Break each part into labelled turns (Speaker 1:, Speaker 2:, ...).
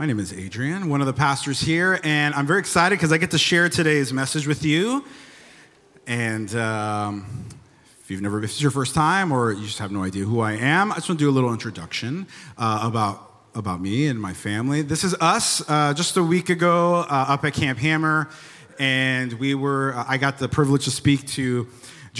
Speaker 1: My name is Adrian, one of the pastors here, and I'm very excited because I get to share today's message with you. And um, if you've never, if this is your first time or you just have no idea who I am, I just want to do a little introduction uh, about about me and my family. This is us. Uh, just a week ago, uh, up at Camp Hammer, and we were. I got the privilege to speak to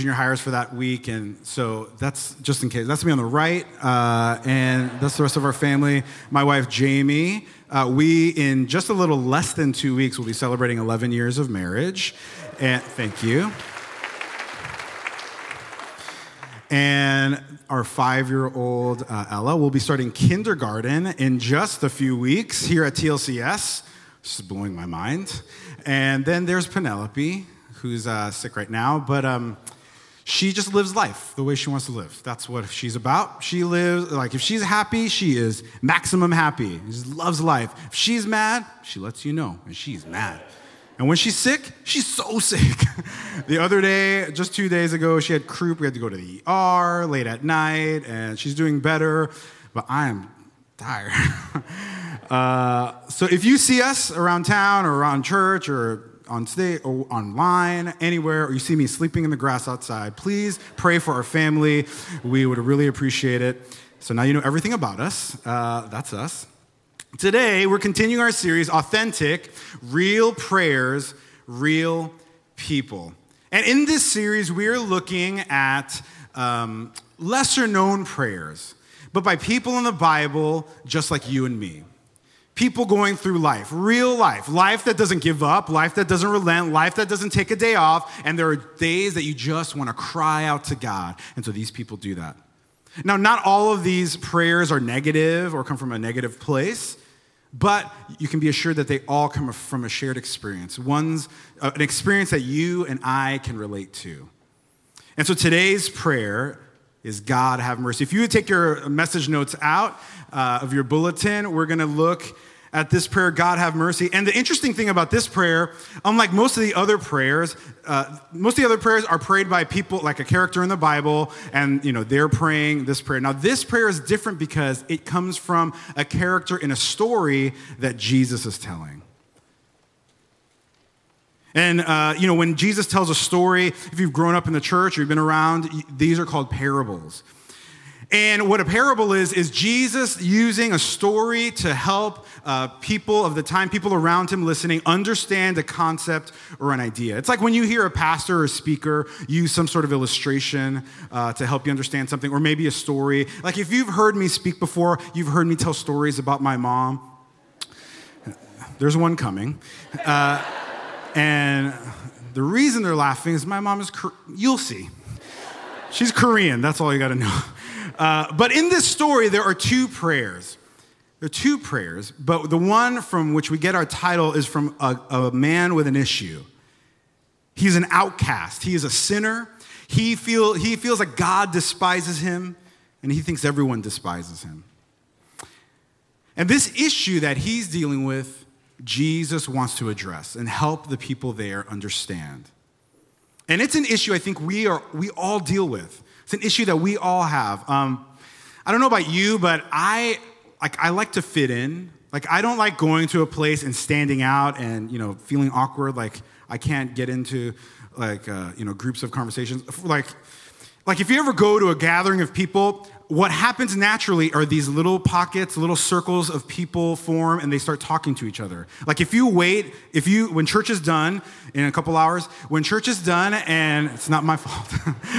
Speaker 1: junior hires for that week. And so that's just in case. That's me on the right. Uh, and that's the rest of our family. My wife, Jamie. Uh, we, in just a little less than two weeks, will be celebrating 11 years of marriage. And thank you. And our five year old uh, Ella will be starting kindergarten in just a few weeks here at TLCS. This is blowing my mind. And then there's Penelope, who's uh, sick right now. But um, she just lives life the way she wants to live. That's what she's about. She lives, like, if she's happy, she is maximum happy. She loves life. If she's mad, she lets you know, and she's mad. And when she's sick, she's so sick. the other day, just two days ago, she had croup. We had to go to the ER late at night, and she's doing better, but I am tired. uh, so if you see us around town or around church or on stage or online, anywhere, or you see me sleeping in the grass outside, please pray for our family. We would really appreciate it. So now you know everything about us. Uh, that's us. Today, we're continuing our series, Authentic Real Prayers, Real People. And in this series, we're looking at um, lesser known prayers, but by people in the Bible just like you and me people going through life, real life, life that doesn't give up, life that doesn't relent, life that doesn't take a day off, and there are days that you just want to cry out to God. And so these people do that. Now, not all of these prayers are negative or come from a negative place, but you can be assured that they all come from a shared experience. One's uh, an experience that you and I can relate to. And so today's prayer is God have mercy. If you would take your message notes out uh, of your bulletin, we're going to look at this prayer, God have mercy. And the interesting thing about this prayer, unlike most of the other prayers, uh, most of the other prayers are prayed by people like a character in the Bible, and you know they're praying this prayer. Now, this prayer is different because it comes from a character in a story that Jesus is telling. And, uh, you know, when Jesus tells a story, if you've grown up in the church or you've been around, these are called parables. And what a parable is, is Jesus using a story to help uh, people of the time, people around him listening, understand a concept or an idea. It's like when you hear a pastor or a speaker use some sort of illustration uh, to help you understand something, or maybe a story. Like if you've heard me speak before, you've heard me tell stories about my mom. There's one coming. Uh, and the reason they're laughing is my mom is, you'll see. She's Korean, that's all you gotta know. Uh, but in this story, there are two prayers. There are two prayers, but the one from which we get our title is from a, a man with an issue. He's an outcast, he is a sinner. He, feel, he feels like God despises him, and he thinks everyone despises him. And this issue that he's dealing with, Jesus wants to address and help the people there understand. And it's an issue I think we, are, we all deal with. It's an issue that we all have. Um, I don't know about you, but I like I like to fit in. Like I don't like going to a place and standing out and you know feeling awkward. Like I can't get into like uh, you know groups of conversations. Like like if you ever go to a gathering of people, what happens naturally are these little pockets, little circles of people form and they start talking to each other. Like if you wait, if you, when church is done in a couple hours, when church is done, and it's not my fault,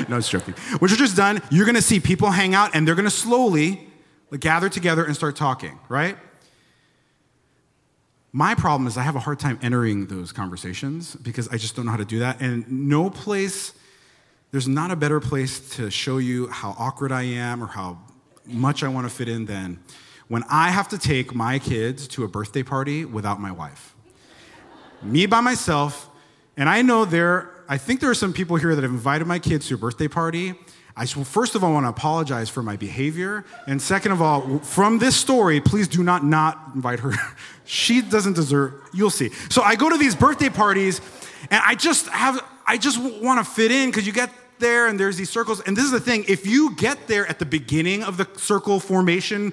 Speaker 1: no, it's joking. When church is done, you're gonna see people hang out and they're gonna slowly gather together and start talking, right? My problem is I have a hard time entering those conversations because I just don't know how to do that. And no place there's not a better place to show you how awkward I am or how much I want to fit in than when I have to take my kids to a birthday party without my wife. Me by myself, and I know there, I think there are some people here that have invited my kids to a birthday party. I first of all want to apologize for my behavior, and second of all, from this story, please do not not invite her. she doesn't deserve. You'll see. So I go to these birthday parties, and I just have I just want to fit in because you get there and there's these circles. And this is the thing if you get there at the beginning of the circle formation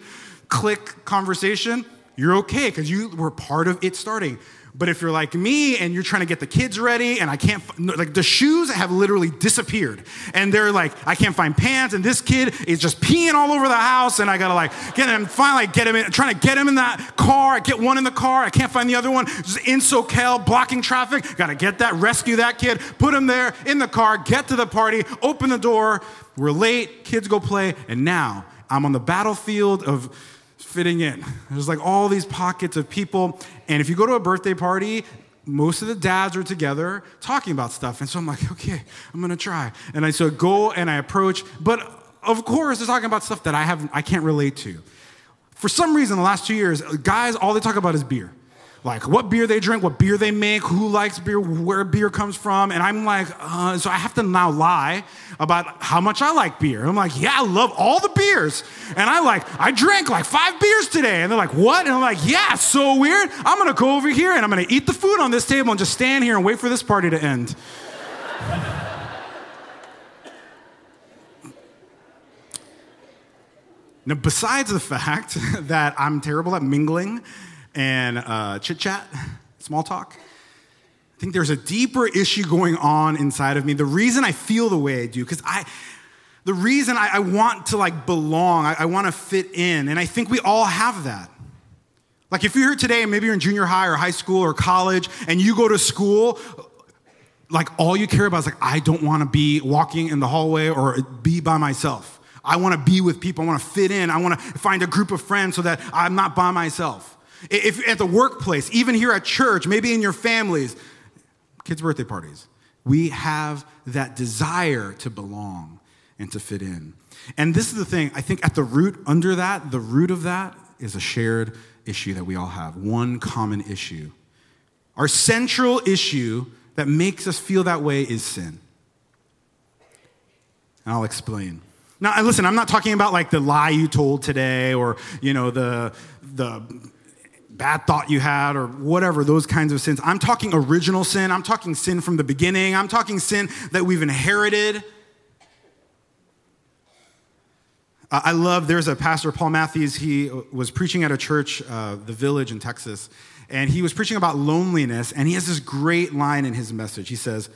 Speaker 1: click conversation, you're okay because you were part of it starting. But if you're like me and you're trying to get the kids ready and I can't, like the shoes have literally disappeared. And they're like, I can't find pants and this kid is just peeing all over the house and I gotta like get him, finally get him in, trying to get him in that car. I get one in the car, I can't find the other one. Just in SoCal, blocking traffic. Gotta get that, rescue that kid, put him there in the car, get to the party, open the door. We're late, kids go play, and now I'm on the battlefield of fitting in. There's like all these pockets of people. And if you go to a birthday party, most of the dads are together talking about stuff. And so I'm like, okay, I'm gonna try. And I so go and I approach, but of course they're talking about stuff that I have I can't relate to. For some reason, the last two years, guys, all they talk about is beer like what beer they drink, what beer they make, who likes beer, where beer comes from. And I'm like, uh, so I have to now lie about how much I like beer. I'm like, yeah, I love all the beers. And I like, I drank like five beers today. And they're like, what? And I'm like, yeah, so weird. I'm gonna go over here and I'm gonna eat the food on this table and just stand here and wait for this party to end. now, besides the fact that I'm terrible at mingling, and uh, chit chat, small talk. I think there's a deeper issue going on inside of me. The reason I feel the way I do, because I, the reason I, I, want to like belong, I, I want to fit in, and I think we all have that. Like if you're here today, and maybe you're in junior high or high school or college, and you go to school, like all you care about is like, I don't want to be walking in the hallway or be by myself. I want to be with people. I want to fit in. I want to find a group of friends so that I'm not by myself. If at the workplace, even here at church, maybe in your families, kids' birthday parties, we have that desire to belong and to fit in. And this is the thing, I think at the root, under that, the root of that is a shared issue that we all have, one common issue. Our central issue that makes us feel that way is sin. And I'll explain. Now, listen, I'm not talking about like the lie you told today or, you know, the, the bad thought you had or whatever, those kinds of sins. I'm talking original sin. I'm talking sin from the beginning. I'm talking sin that we've inherited. I love, there's a pastor, Paul Matthews, he was preaching at a church, uh, the village in Texas, and he was preaching about loneliness, and he has this great line in his message. He says,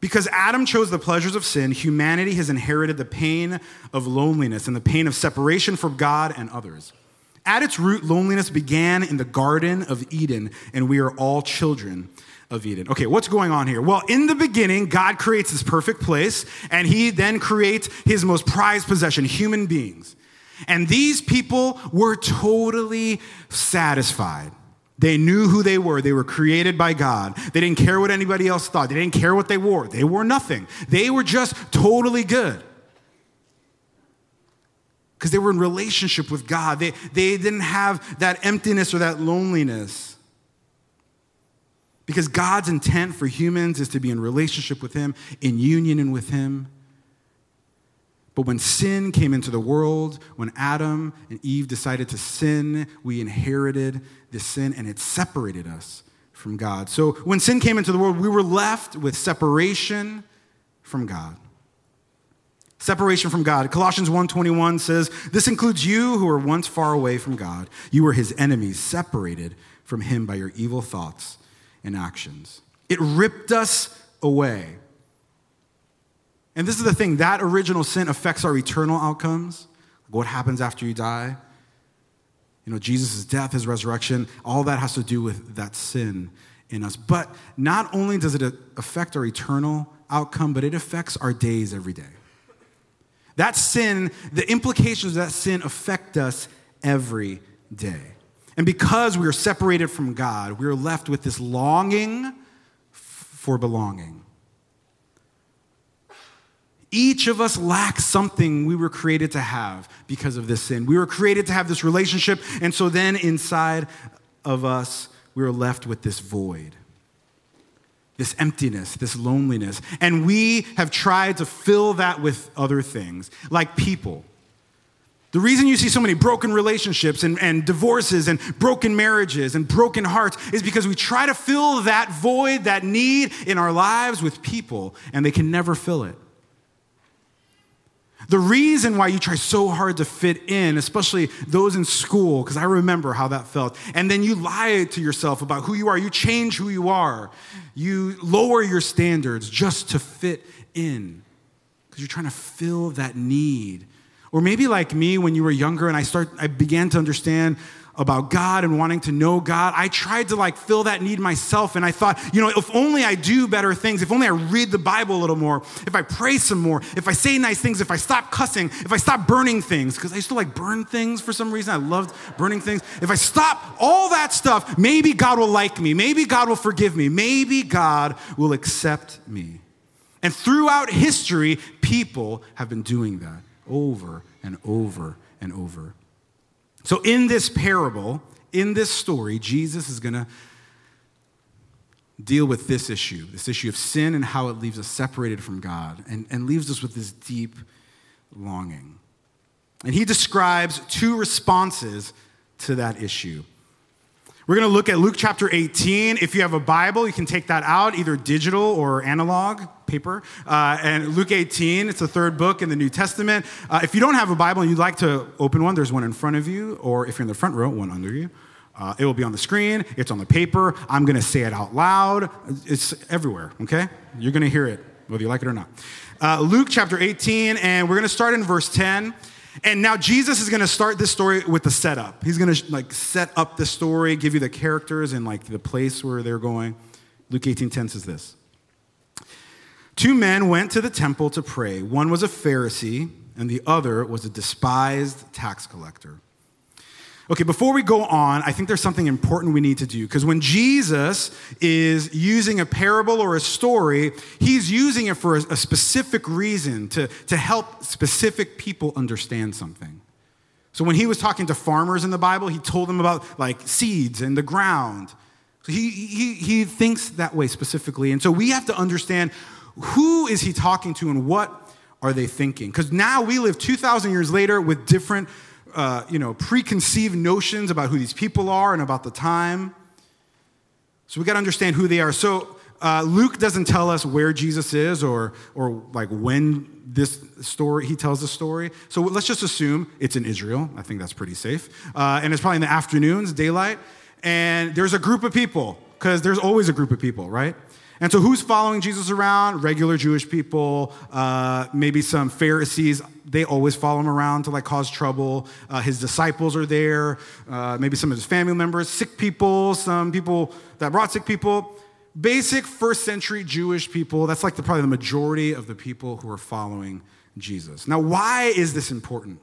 Speaker 1: Because Adam chose the pleasures of sin, humanity has inherited the pain of loneliness and the pain of separation from God and others. At its root, loneliness began in the Garden of Eden, and we are all children of Eden. Okay, what's going on here? Well, in the beginning, God creates this perfect place, and He then creates His most prized possession, human beings. And these people were totally satisfied. They knew who they were. They were created by God. They didn't care what anybody else thought. They didn't care what they wore. They were nothing. They were just totally good because they were in relationship with God. They, they didn't have that emptiness or that loneliness. Because God's intent for humans is to be in relationship with Him, in union and with Him. But when sin came into the world, when Adam and Eve decided to sin, we inherited this sin and it separated us from God. So when sin came into the world, we were left with separation from God. Separation from God. Colossians 1:21 says, "This includes you who were once far away from God. You were his enemies, separated from him by your evil thoughts and actions." It ripped us away. And this is the thing, that original sin affects our eternal outcomes. What happens after you die? You know, Jesus' death, his resurrection, all that has to do with that sin in us. But not only does it affect our eternal outcome, but it affects our days every day. That sin, the implications of that sin affect us every day. And because we are separated from God, we are left with this longing for belonging. Each of us lacks something we were created to have because of this sin. We were created to have this relationship, and so then inside of us, we are left with this void this emptiness, this loneliness. And we have tried to fill that with other things, like people. The reason you see so many broken relationships and, and divorces and broken marriages and broken hearts is because we try to fill that void, that need in our lives with people, and they can never fill it. The reason why you try so hard to fit in, especially those in school, because I remember how that felt. And then you lie to yourself about who you are. You change who you are. You lower your standards just to fit in because you're trying to fill that need. Or maybe like me when you were younger and I start I began to understand about God and wanting to know God, I tried to like fill that need myself. And I thought, you know, if only I do better things, if only I read the Bible a little more, if I pray some more, if I say nice things, if I stop cussing, if I stop burning things, because I used to like burn things for some reason. I loved burning things. If I stop all that stuff, maybe God will like me. Maybe God will forgive me. Maybe God will accept me. And throughout history, people have been doing that over and over and over. So, in this parable, in this story, Jesus is going to deal with this issue this issue of sin and how it leaves us separated from God and, and leaves us with this deep longing. And he describes two responses to that issue. We're going to look at Luke chapter 18. If you have a Bible, you can take that out, either digital or analog, paper. Uh, and Luke 18, it's the third book in the New Testament. Uh, if you don't have a Bible and you'd like to open one, there's one in front of you, or if you're in the front row, one under you. Uh, it will be on the screen, it's on the paper. I'm going to say it out loud. It's everywhere, okay? You're going to hear it, whether you like it or not. Uh, Luke chapter 18, and we're going to start in verse 10. And now Jesus is going to start this story with the setup. He's going to like set up the story, give you the characters and like the place where they're going. Luke 18:10 says this. Two men went to the temple to pray. One was a Pharisee and the other was a despised tax collector. Okay, before we go on, I think there's something important we need to do because when Jesus is using a parable or a story, he's using it for a, a, specific reason to, to help specific people understand something. So when he was talking to farmers in the Bible, he told them about like seeds and the ground. So he, he, he thinks that way specifically. And so we have to understand who is he talking to and what are they thinking? Because now we live 2,000 years later with different uh, you know, preconceived notions about who these people are and about the time. So we got to understand who they are. So uh, Luke doesn't tell us where Jesus is or, or like when this story, he tells the story. So let's just assume it's in Israel. I think that's pretty safe. Uh, and it's probably in the afternoons, daylight. And there's a group of people, because there's always a group of people, right? And so, who's following Jesus around? Regular Jewish people, uh, maybe some Pharisees. They always follow him around to like cause trouble. Uh, his disciples are there. Uh, maybe some of his family members, sick people, some people that brought sick people. Basic first century Jewish people. That's like the, probably the majority of the people who are following Jesus. Now, why is this important?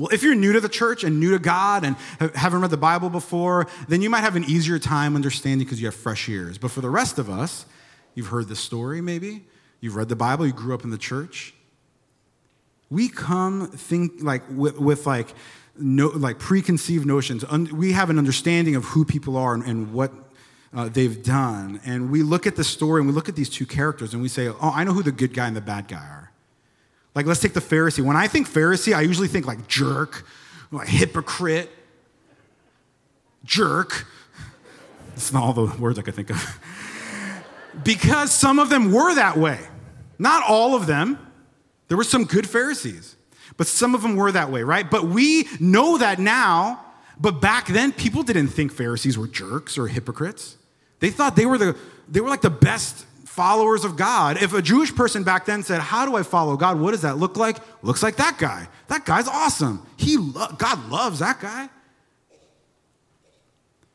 Speaker 1: Well, if you're new to the church and new to God and haven't read the Bible before, then you might have an easier time understanding because you have fresh ears. But for the rest of us, You've heard the story, maybe. You've read the Bible. You grew up in the church. We come think like with, with like no, like preconceived notions. we have an understanding of who people are and, and what uh, they've done, and we look at the story and we look at these two characters and we say, "Oh, I know who the good guy and the bad guy are." Like, let's take the Pharisee. When I think Pharisee, I usually think like jerk, like hypocrite, jerk. That's not all the words I could think of. because some of them were that way. Not all of them. There were some good Pharisees, but some of them were that way, right? But we know that now, but back then people didn't think Pharisees were jerks or hypocrites. They thought they were the they were like the best followers of God. If a Jewish person back then said, "How do I follow God? What does that look like?" Looks like that guy. That guy's awesome. He lo- God loves that guy.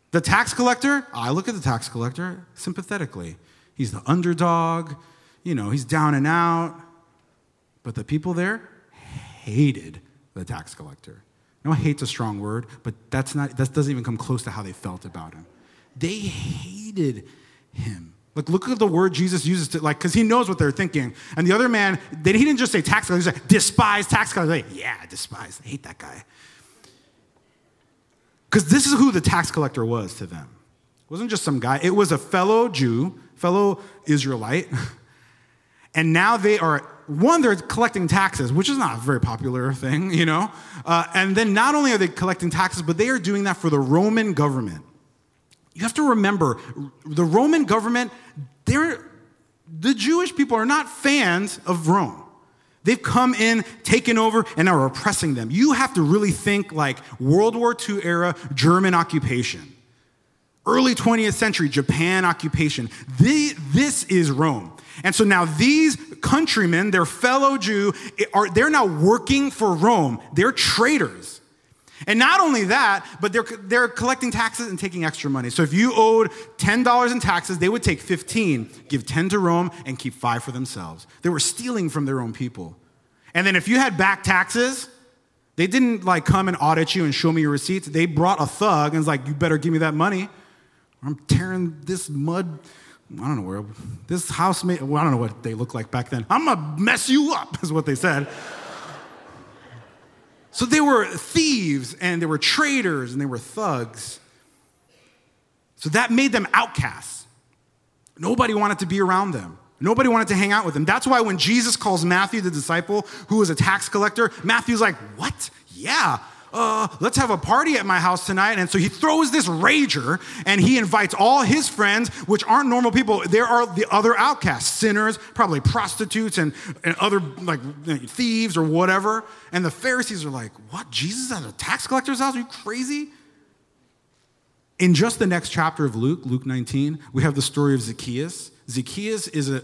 Speaker 1: The tax collector, I look at the tax collector sympathetically. He's the underdog. You know, he's down and out. But the people there hated the tax collector. No, hate's a strong word, but that's not, that doesn't even come close to how they felt about him. They hated him. Like, look at the word Jesus uses to, like, because he knows what they're thinking. And the other man, he didn't just say tax collector, he said, despise tax collector. Like, yeah, despise. I hate that guy. Because this is who the tax collector was to them. It wasn't just some guy, it was a fellow Jew fellow Israelite. And now they are, one, they're collecting taxes, which is not a very popular thing, you know? Uh, and then not only are they collecting taxes, but they are doing that for the Roman government. You have to remember, the Roman government, they're, the Jewish people are not fans of Rome. They've come in, taken over, and are oppressing them. You have to really think like World War II era German occupation, early 20th century Japan occupation. The, this is Rome. And so now these countrymen, their fellow Jew, are, they're now working for Rome. They're traitors. And not only that, but they're, they're collecting taxes and taking extra money. So if you owed $10 in taxes, they would take 15, give 10 to Rome, and keep five for themselves. They were stealing from their own people. And then if you had back taxes, they didn't like come and audit you and show me your receipts. They brought a thug and was like, you better give me that money. I'm tearing this mud. I don't know where this house made. Well, I don't know what they look like back then. I'm gonna mess you up, is what they said. So they were thieves and they were traitors and they were thugs. So that made them outcasts. Nobody wanted to be around them. Nobody wanted to hang out with them. That's why when Jesus calls Matthew, the disciple, who was a tax collector, Matthew's like, What? Yeah, uh, let's have a party at my house tonight. And so he throws this rager and he invites all his friends, which aren't normal people. There are the other outcasts, sinners, probably prostitutes and, and other like thieves or whatever. And the Pharisees are like, What? Jesus at a tax collector's house? Are you crazy? In just the next chapter of Luke, Luke 19, we have the story of Zacchaeus. Zacchaeus is a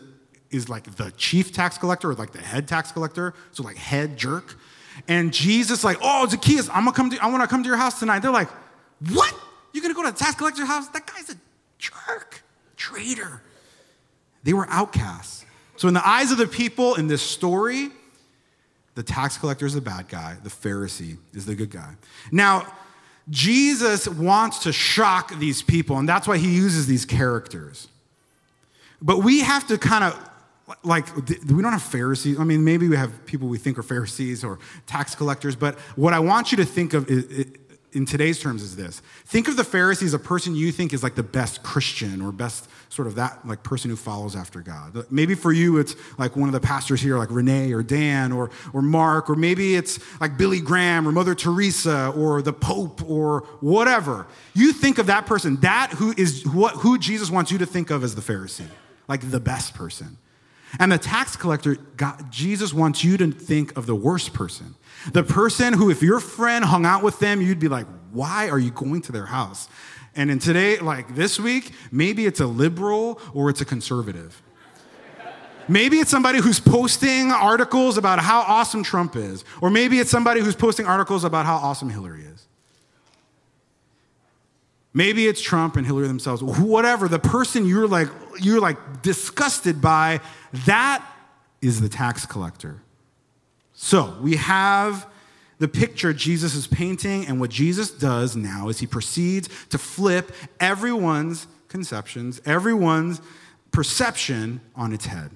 Speaker 1: is like the chief tax collector or like the head tax collector, so like head jerk. And Jesus, like, oh, Zacchaeus, I'm gonna come to, I wanna come to your house tonight. They're like, what? You're gonna go to the tax collector's house? That guy's a jerk, traitor. They were outcasts. So, in the eyes of the people in this story, the tax collector is the bad guy, the Pharisee is the good guy. Now, Jesus wants to shock these people, and that's why he uses these characters. But we have to kind of like we don't have pharisees. I mean maybe we have people we think are pharisees or tax collectors but what i want you to think of in today's terms is this. Think of the pharisee as a person you think is like the best christian or best sort of that like person who follows after god. Maybe for you it's like one of the pastors here like renee or dan or, or mark or maybe it's like billy graham or mother teresa or the pope or whatever. You think of that person that who is what who jesus wants you to think of as the pharisee like the best person and the tax collector, God, Jesus wants you to think of the worst person. The person who, if your friend hung out with them, you'd be like, why are you going to their house? And in today, like this week, maybe it's a liberal or it's a conservative. Maybe it's somebody who's posting articles about how awesome Trump is. Or maybe it's somebody who's posting articles about how awesome Hillary is. Maybe it's Trump and Hillary themselves, whatever. The person you're like, you're like disgusted by, that is the tax collector. So we have the picture Jesus is painting, and what Jesus does now is he proceeds to flip everyone's conceptions, everyone's perception on its head.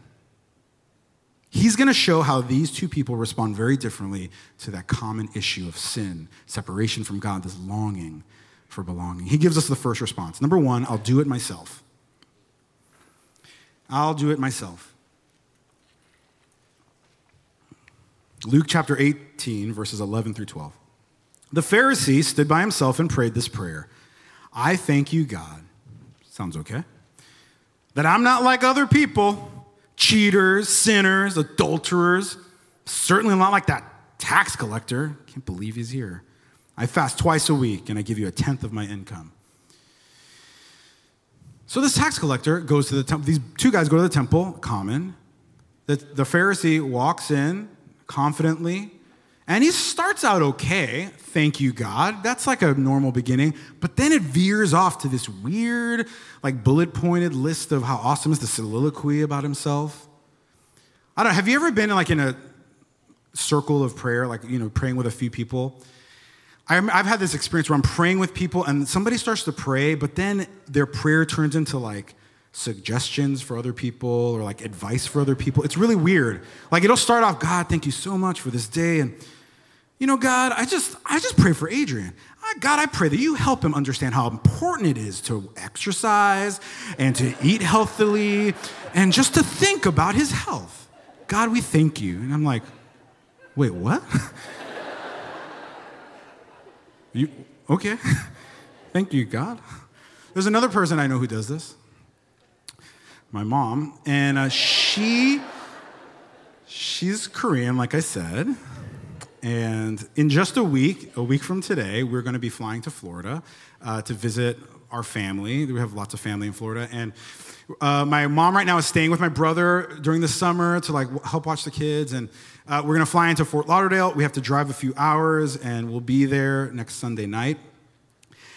Speaker 1: He's going to show how these two people respond very differently to that common issue of sin, separation from God, this longing for belonging. He gives us the first response. Number one, I'll do it myself. I'll do it myself. Luke chapter 18, verses 11 through 12. The Pharisee stood by himself and prayed this prayer I thank you, God. Sounds okay. That I'm not like other people cheaters, sinners, adulterers, certainly not like that tax collector. Can't believe he's here. I fast twice a week and I give you a tenth of my income. So this tax collector goes to the temple. These two guys go to the temple, common. The, the Pharisee walks in confidently and he starts out okay. Thank you, God. That's like a normal beginning. But then it veers off to this weird, like bullet pointed list of how awesome is the soliloquy about himself. I don't know. Have you ever been like in a circle of prayer, like, you know, praying with a few people? I've had this experience where I'm praying with people and somebody starts to pray, but then their prayer turns into like suggestions for other people or like advice for other people. It's really weird. Like it'll start off, God, thank you so much for this day. And you know, God, I just I just pray for Adrian. God, I pray that you help him understand how important it is to exercise and to eat healthily and just to think about his health. God, we thank you. And I'm like, wait, what? You, okay. Thank you, God. There's another person I know who does this. My mom. And uh, she, She's Korean, like I said. And in just a week, a week from today, we're going to be flying to Florida uh, to visit our family. We have lots of family in Florida. And uh, my mom right now is staying with my brother during the summer to like help watch the kids. And uh, we're going to fly into Fort Lauderdale. We have to drive a few hours, and we'll be there next Sunday night.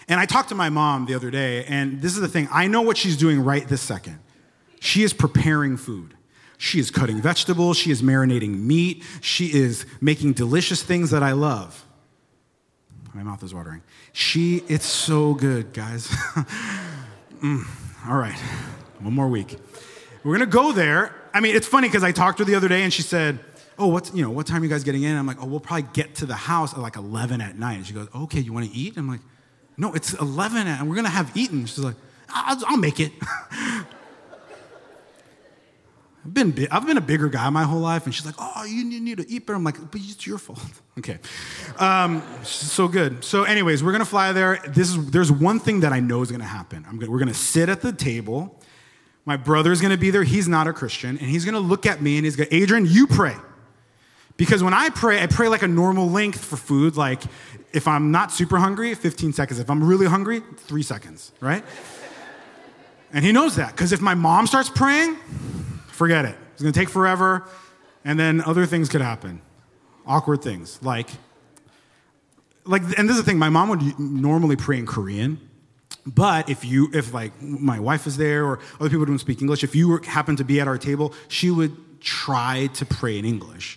Speaker 1: And I talked to my mom the other day, and this is the thing I know what she's doing right this second. She is preparing food. She is cutting vegetables. She is marinating meat. She is making delicious things that I love. My mouth is watering. She, it's so good, guys. mm, all right, one more week. We're gonna go there. I mean, it's funny because I talked to her the other day and she said, Oh, what's, you know, what time are you guys getting in? I'm like, Oh, we'll probably get to the house at like 11 at night. She goes, Okay, you wanna eat? I'm like, No, it's 11 and we're gonna have eaten. She's like, I'll, I'll make it. I've been, I've been a bigger guy my whole life, and she's like, "Oh, you need to eat better." I'm like, "But it's your fault." Okay, um, so good. So, anyways, we're gonna fly there. This is there's one thing that I know is gonna happen. I'm gonna, we're gonna sit at the table. My brother's gonna be there. He's not a Christian, and he's gonna look at me and he's gonna, Adrian, you pray, because when I pray, I pray like a normal length for food. Like if I'm not super hungry, 15 seconds. If I'm really hungry, three seconds, right? And he knows that because if my mom starts praying Forget it. It's going to take forever, and then other things could happen. Awkward things, like, like, and this is the thing. My mom would normally pray in Korean, but if you, if like my wife is there or other people don't speak English, if you were, happen to be at our table, she would try to pray in English,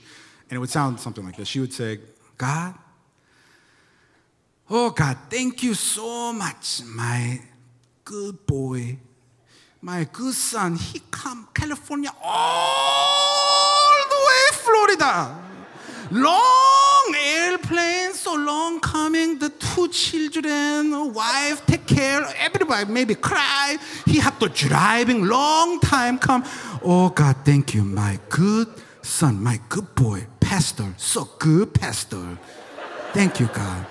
Speaker 1: and it would sound something like this. She would say, "God, oh God, thank you so much, my good boy." my good son, he come California all the way Florida. Long airplane, so long coming, the two children, wife take care, everybody maybe cry. He have to driving long time come. Oh God, thank you, my good son, my good boy, pastor, so good pastor. Thank you, God.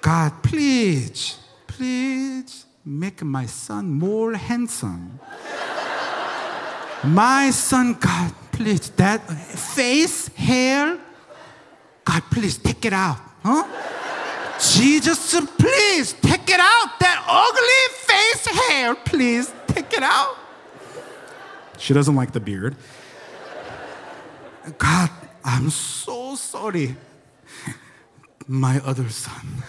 Speaker 1: God, please, please make my son more handsome. my son, God, please, that face, hair, God, please take it out. Huh? Jesus, please take it out. That ugly face, hair, please take it out. She doesn't like the beard. God, I'm so sorry. My other son.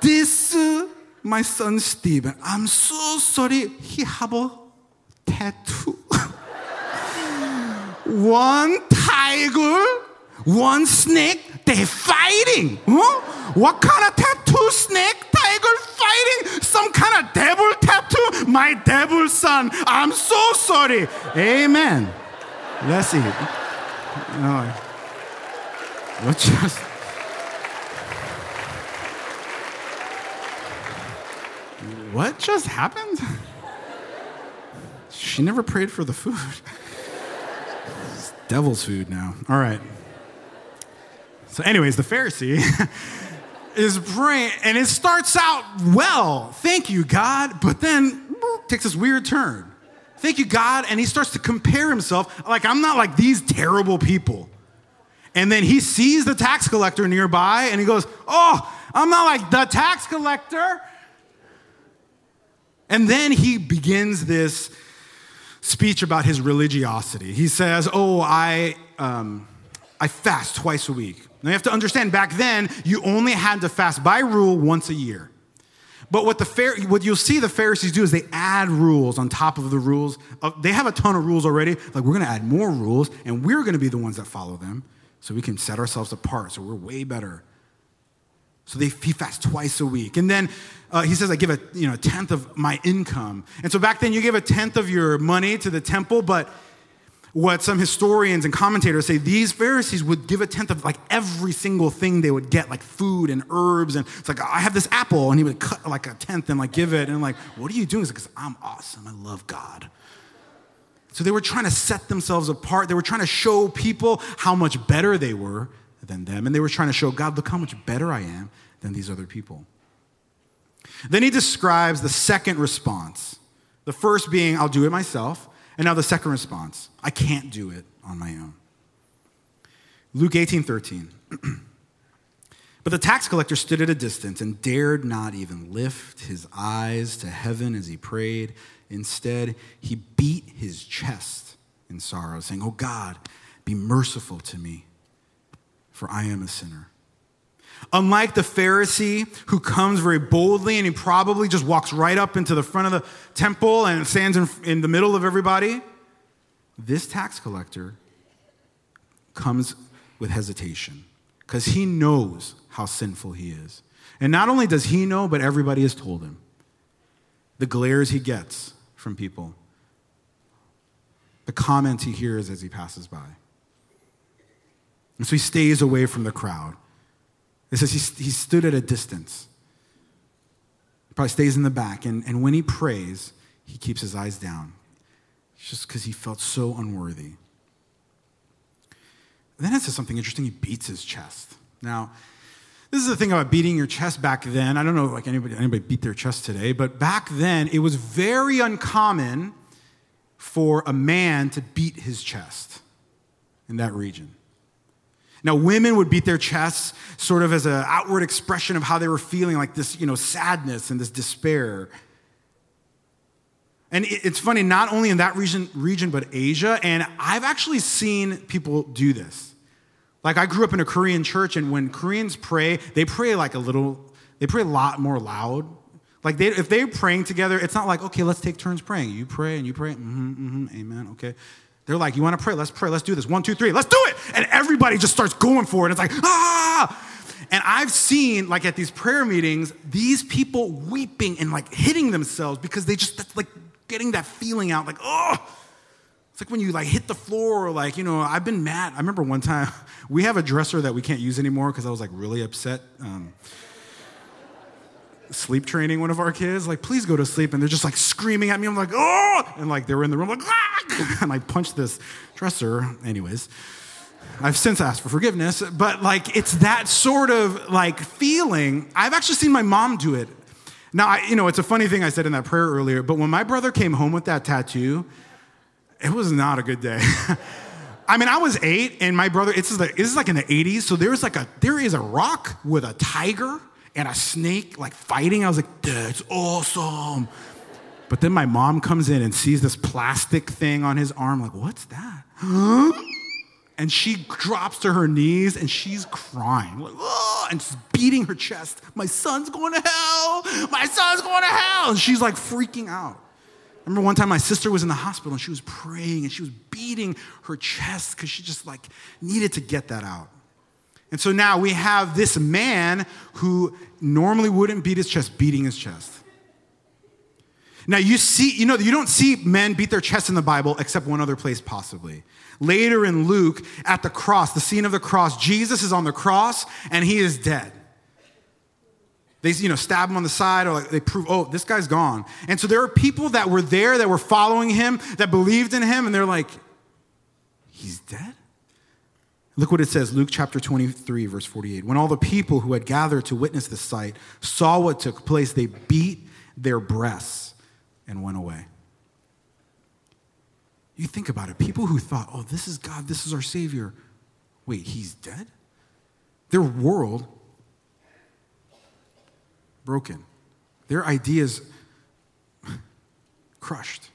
Speaker 1: This uh, my son Stephen, I'm so sorry. He have a tattoo. one tiger, one snake, they fighting. Huh? What kind of tattoo? Snake, tiger fighting? Some kind of devil tattoo? My devil son. I'm so sorry. Amen. Let's eat. No. Let's just. what just happened? She never prayed for the food. It's devil's food now. All right. So, anyways, the Pharisee is praying, and it starts out well. Thank you, God. But then takes this weird turn. Thank you, God. And he starts to compare himself. Like, I'm not like these terrible people. And then he sees the tax collector nearby and he goes, Oh, I'm not like the tax collector. And then he begins this speech about his religiosity. He says, Oh, I, um, I fast twice a week. Now you have to understand, back then, you only had to fast by rule once a year. But what, the what you'll see the Pharisees do is they add rules on top of the rules. They have a ton of rules already. Like, we're going to add more rules, and we're going to be the ones that follow them so we can set ourselves apart, so we're way better. So they, he fasts twice a week. And then uh, he says, I give a, you know, a tenth of my income. And so back then you gave a tenth of your money to the temple, but what some historians and commentators say, these Pharisees would give a tenth of like every single thing they would get, like food and herbs. And it's like, I have this apple. And he would cut like a tenth and like give it. And I'm like, what are you doing? Because I'm awesome. I love God. So they were trying to set themselves apart. They were trying to show people how much better they were than them. And they were trying to show God, look how much better I am than these other people. Then he describes the second response. The first being, I'll do it myself. And now the second response I can't do it on my own. Luke 18 13. but the tax collector stood at a distance and dared not even lift his eyes to heaven as he prayed. Instead, he beat his chest in sorrow, saying, Oh God, be merciful to me, for I am a sinner. Unlike the Pharisee who comes very boldly and he probably just walks right up into the front of the temple and stands in, in the middle of everybody, this tax collector comes with hesitation because he knows how sinful he is. And not only does he know, but everybody has told him. The glares he gets from people, the comments he hears as he passes by. And so he stays away from the crowd. It says he, he stood at a distance. He probably stays in the back. And, and when he prays, he keeps his eyes down just because he felt so unworthy. And then it says something interesting. He beats his chest. Now, this is the thing about beating your chest back then. I don't know like anybody, anybody beat their chest today, but back then it was very uncommon for a man to beat his chest in that region. Now, women would beat their chests sort of as an outward expression of how they were feeling, like this, you know, sadness and this despair. And it's funny, not only in that region, region, but Asia, and I've actually seen people do this. Like I grew up in a Korean church, and when Koreans pray, they pray like a little, they pray a lot more loud. Like they, if they're praying together, it's not like, okay, let's take turns praying. You pray and you pray, mm-hmm, mm-hmm, amen, okay. They're like, you want to pray? Let's pray. Let's do this. One, two, three. Let's do it. And everybody just starts going for it. It's like, ah. And I've seen, like at these prayer meetings, these people weeping and like hitting themselves because they just, that's like getting that feeling out, like, oh. It's like when you like hit the floor or like, you know, I've been mad. I remember one time we have a dresser that we can't use anymore because I was like really upset. Um, sleep training one of our kids, like, please go to sleep. And they're just like screaming at me. I'm like, oh! And like they were in the room, like, ah! and I punched this dresser. Anyways, I've since asked for forgiveness, but like it's that sort of like feeling. I've actually seen my mom do it. Now, I, you know, it's a funny thing I said in that prayer earlier, but when my brother came home with that tattoo, it was not a good day. I mean, I was eight, and my brother, it's like, this is like in the 80s, so there's like a, there is a rock with a tiger and a snake like fighting. I was like, that's awesome. But then my mom comes in and sees this plastic thing on his arm, like, what's that? And she drops to her knees and she's crying, like, oh, and she's beating her chest. My son's going to hell. My son's going to hell. And she's like freaking out. I remember one time my sister was in the hospital and she was praying and she was beating her chest because she just like needed to get that out. And so now we have this man who normally wouldn't beat his chest, beating his chest. Now you see, you know, you don't see men beat their chest in the Bible except one other place possibly. Later in Luke, at the cross, the scene of the cross, Jesus is on the cross and he is dead. They, you know, stab him on the side or like they prove, oh, this guy's gone. And so there are people that were there that were following him, that believed in him, and they're like, he's dead? Look what it says, Luke chapter 23, verse 48. When all the people who had gathered to witness the sight saw what took place, they beat their breasts and went away. You think about it. People who thought, oh, this is God, this is our Savior. Wait, he's dead? Their world broken, their ideas crushed.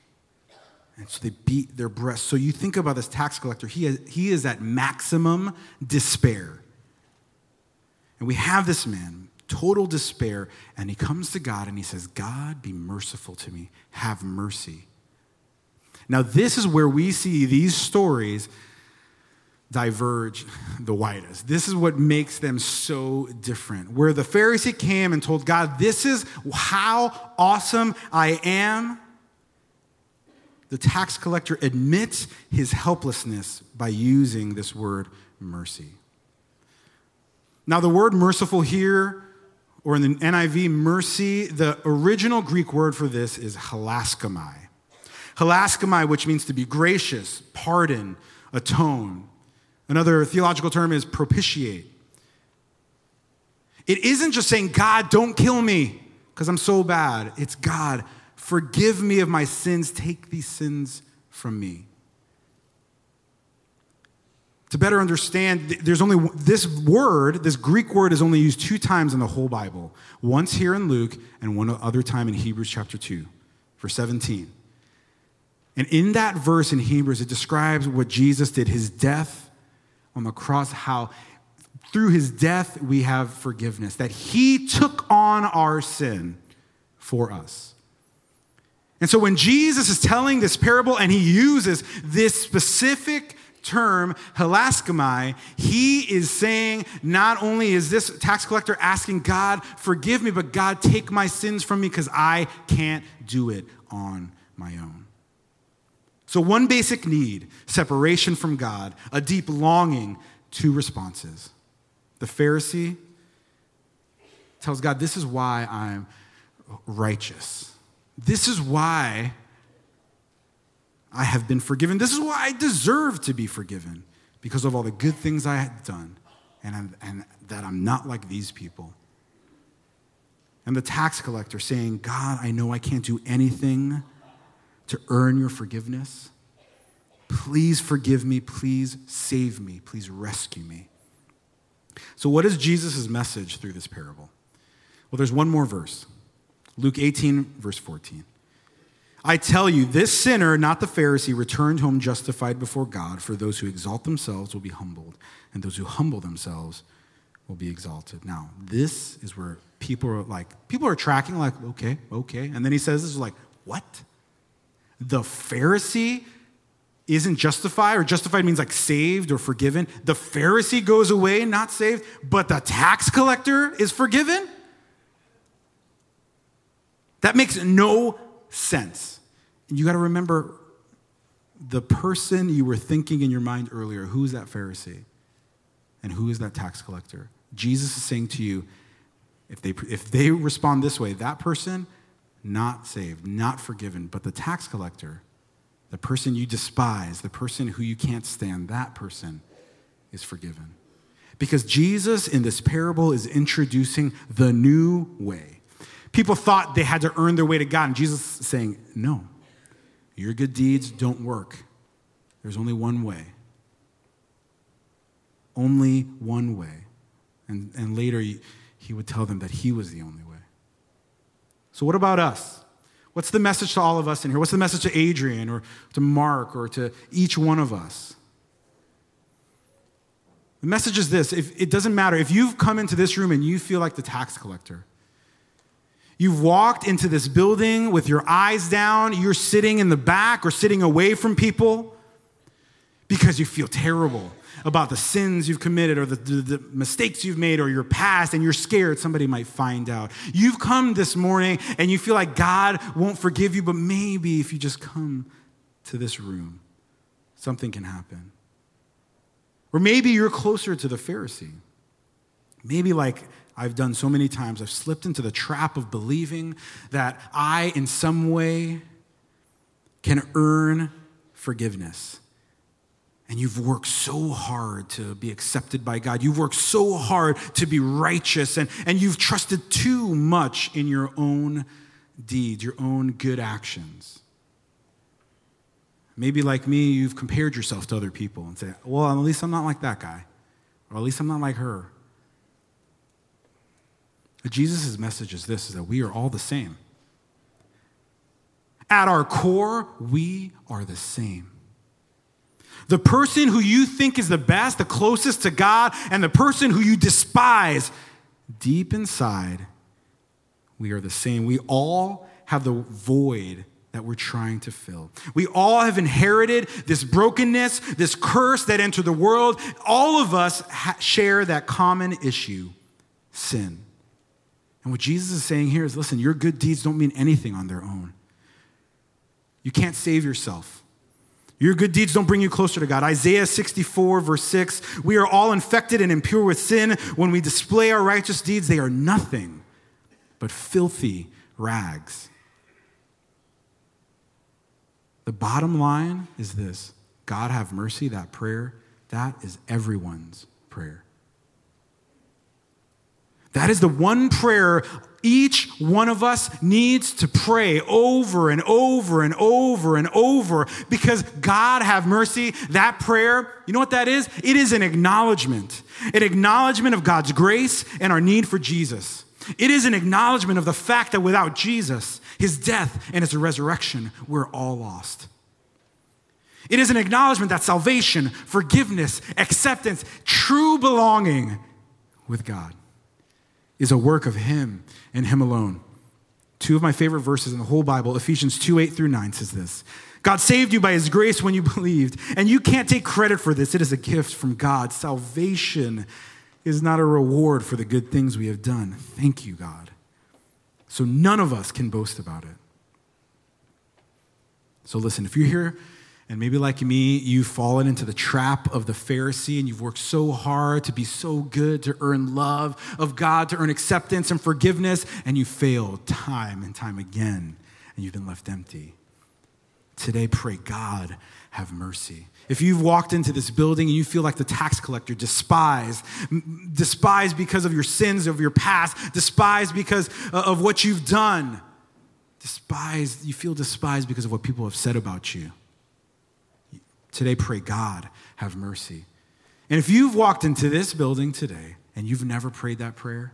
Speaker 1: And so they beat their breasts. So you think about this tax collector, he, has, he is at maximum despair. And we have this man, total despair, and he comes to God and he says, God, be merciful to me, have mercy. Now, this is where we see these stories diverge the widest. This is what makes them so different. Where the Pharisee came and told God, This is how awesome I am the tax collector admits his helplessness by using this word mercy. Now, the word merciful here, or in the NIV, mercy, the original Greek word for this is hilaskomai. Hilaskomai, which means to be gracious, pardon, atone. Another theological term is propitiate. It isn't just saying, God, don't kill me because I'm so bad. It's God, Forgive me of my sins. Take these sins from me. To better understand, there's only this word, this Greek word is only used two times in the whole Bible. Once here in Luke and one other time in Hebrews chapter 2, verse 17. And in that verse in Hebrews, it describes what Jesus did, his death on the cross, how through his death we have forgiveness, that he took on our sin for us. And so when Jesus is telling this parable and he uses this specific term, hilaskomai, he is saying not only is this tax collector asking God, forgive me, but God, take my sins from me because I can't do it on my own. So, one basic need separation from God, a deep longing, two responses. The Pharisee tells God, This is why I'm righteous. This is why I have been forgiven. This is why I deserve to be forgiven because of all the good things I had done and, and that I'm not like these people. And the tax collector saying, God, I know I can't do anything to earn your forgiveness. Please forgive me. Please save me. Please rescue me. So, what is Jesus' message through this parable? Well, there's one more verse Luke 18, verse 14. I tell you, this sinner, not the Pharisee, returned home justified before God, for those who exalt themselves will be humbled, and those who humble themselves will be exalted. Now, this is where people are like, people are tracking, like, okay, okay. And then he says, this is like, what? The Pharisee isn't justified, or justified means like saved or forgiven. The Pharisee goes away, not saved, but the tax collector is forgiven? That makes no sense. And you got to remember the person you were thinking in your mind earlier who is that Pharisee? And who is that tax collector? Jesus is saying to you, if they, if they respond this way, that person, not saved, not forgiven, but the tax collector, the person you despise, the person who you can't stand, that person is forgiven. Because Jesus in this parable is introducing the new way. People thought they had to earn their way to God, and Jesus is saying, no. Your good deeds don't work. There's only one way. Only one way. And, and later, he, he would tell them that he was the only way. So, what about us? What's the message to all of us in here? What's the message to Adrian or to Mark or to each one of us? The message is this if, it doesn't matter. If you've come into this room and you feel like the tax collector, You've walked into this building with your eyes down. You're sitting in the back or sitting away from people because you feel terrible about the sins you've committed or the, the, the, mistakes you've made or your past, and you're scared somebody might find out. You've come this morning and you feel like God won't forgive you, but maybe if you just come to this room, something can happen. Or maybe you're closer to the Pharisee. Maybe like I've done so many times. I've slipped into the trap of believing that I, in some way, can earn forgiveness. And you've worked so hard to be accepted by God. You've worked so hard to be righteous, and, and you've trusted too much in your own deeds, your own good actions. Maybe, like me, you've compared yourself to other people and said, Well, at least I'm not like that guy, or at least I'm not like her. But Jesus' message is this is that we are all the same. At our core, we are the same. The person who you think is the best, the closest to God, and the person who you despise, deep inside, we are the same. We all have the void that we're trying to fill. We all have inherited this brokenness, this curse that entered the world. All of us ha- share that common issue sin. And what Jesus is saying here is listen, your good deeds don't mean anything on their own. You can't save yourself. Your good deeds don't bring you closer to God. Isaiah 64, verse 6 We are all infected and impure with sin. When we display our righteous deeds, they are nothing but filthy rags. The bottom line is this God have mercy, that prayer, that is everyone's prayer. That is the one prayer Each one of us needs to pray over and over and over and over because God have mercy. That prayer, you know what that is? It is an acknowledgement, an acknowledgement of God's grace and our need for Jesus. It is an acknowledgement of the fact that without Jesus, his death and his resurrection, we're all lost. It is an acknowledgement that salvation, forgiveness, acceptance, true belonging with God is a work of Him and Him alone. Two of my favorite verses in the whole Bible, Ephesians 2 8 through 9, says this God saved you by His grace when you believed, and you can't take credit for this. It is a gift from God. Salvation is not a reward for the good things we have done. Thank you, God. So none of us can boast about it. So listen, if you're here and maybe like me, you've fallen into the trap of the Pharisee and you've worked so hard to be so good, to earn love of God, to earn acceptance and forgiveness, and you failed time and time again, and you've been left empty. Today, pray, God, have mercy. If you've walked into this building and you feel like the tax collector, despised, despised because of your sins of your past, despised because uh, of what you've done, despised, you feel despised because of what people have said about you Today, pray, God, have mercy. And if you've walked into this building today and you've never prayed that prayer,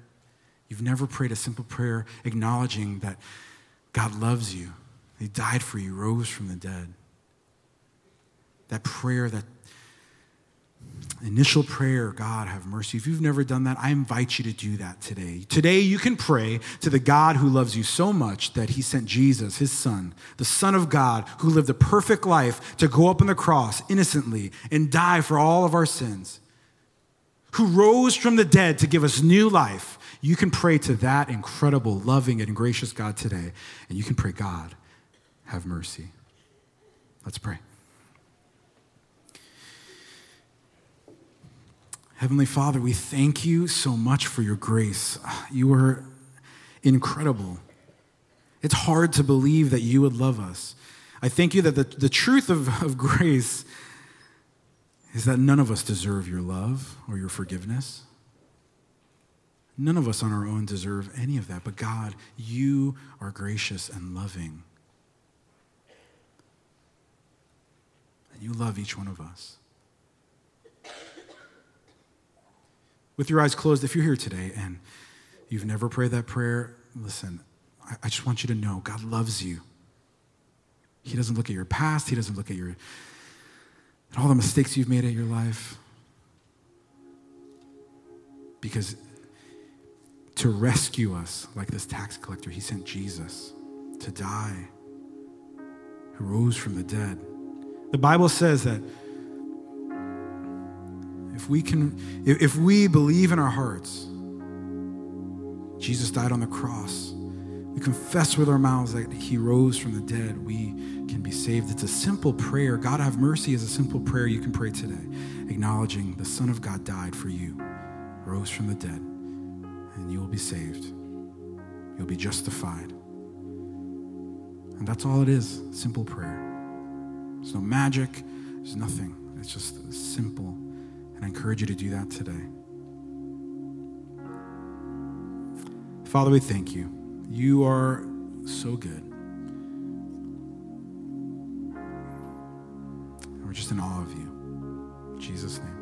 Speaker 1: you've never prayed a simple prayer acknowledging that God loves you, He died for you, rose from the dead. That prayer that initial prayer, God, have mercy. If you've never done that, I invite you to do that today. Today, you can pray to the God who loves you so much that he sent Jesus, his son, the Son of God, who lived a perfect life to go up on the cross innocently and die for all of our sins, who rose from the dead to give us new life. You can pray to that incredible, loving, and gracious God today, and you can pray, God, have mercy. Let's pray. Heavenly Father, we thank you so much for your grace. You are incredible. It's hard to believe that you would love us. I thank you that the, the truth of, of grace is that none of us deserve your love or your forgiveness. None of us on our own deserve any of that. But God, you are gracious and loving. And you love each one of us. With your eyes closed, if you're here today and you've never prayed that prayer, listen, I, I just want you to know God loves you. He doesn't look at your past, He doesn't look at your at all the mistakes you've made in your life. Because to rescue us, like this tax collector, he sent Jesus to die, who rose from the dead. The Bible says that if we can, if we believe in our hearts, Jesus died on the cross. We confess with our mouths that he rose from the dead. We can be saved. It's a simple prayer. God have mercy is a simple prayer you can pray today, acknowledging the Son of God died for you, rose from the dead, and you will be saved. You'll be justified. And that's all it is simple prayer. There's no magic, there's nothing. It's just simple and I encourage you to do that today. Father, we thank you. You are so good. we're just in awe of you. In Jesus' name.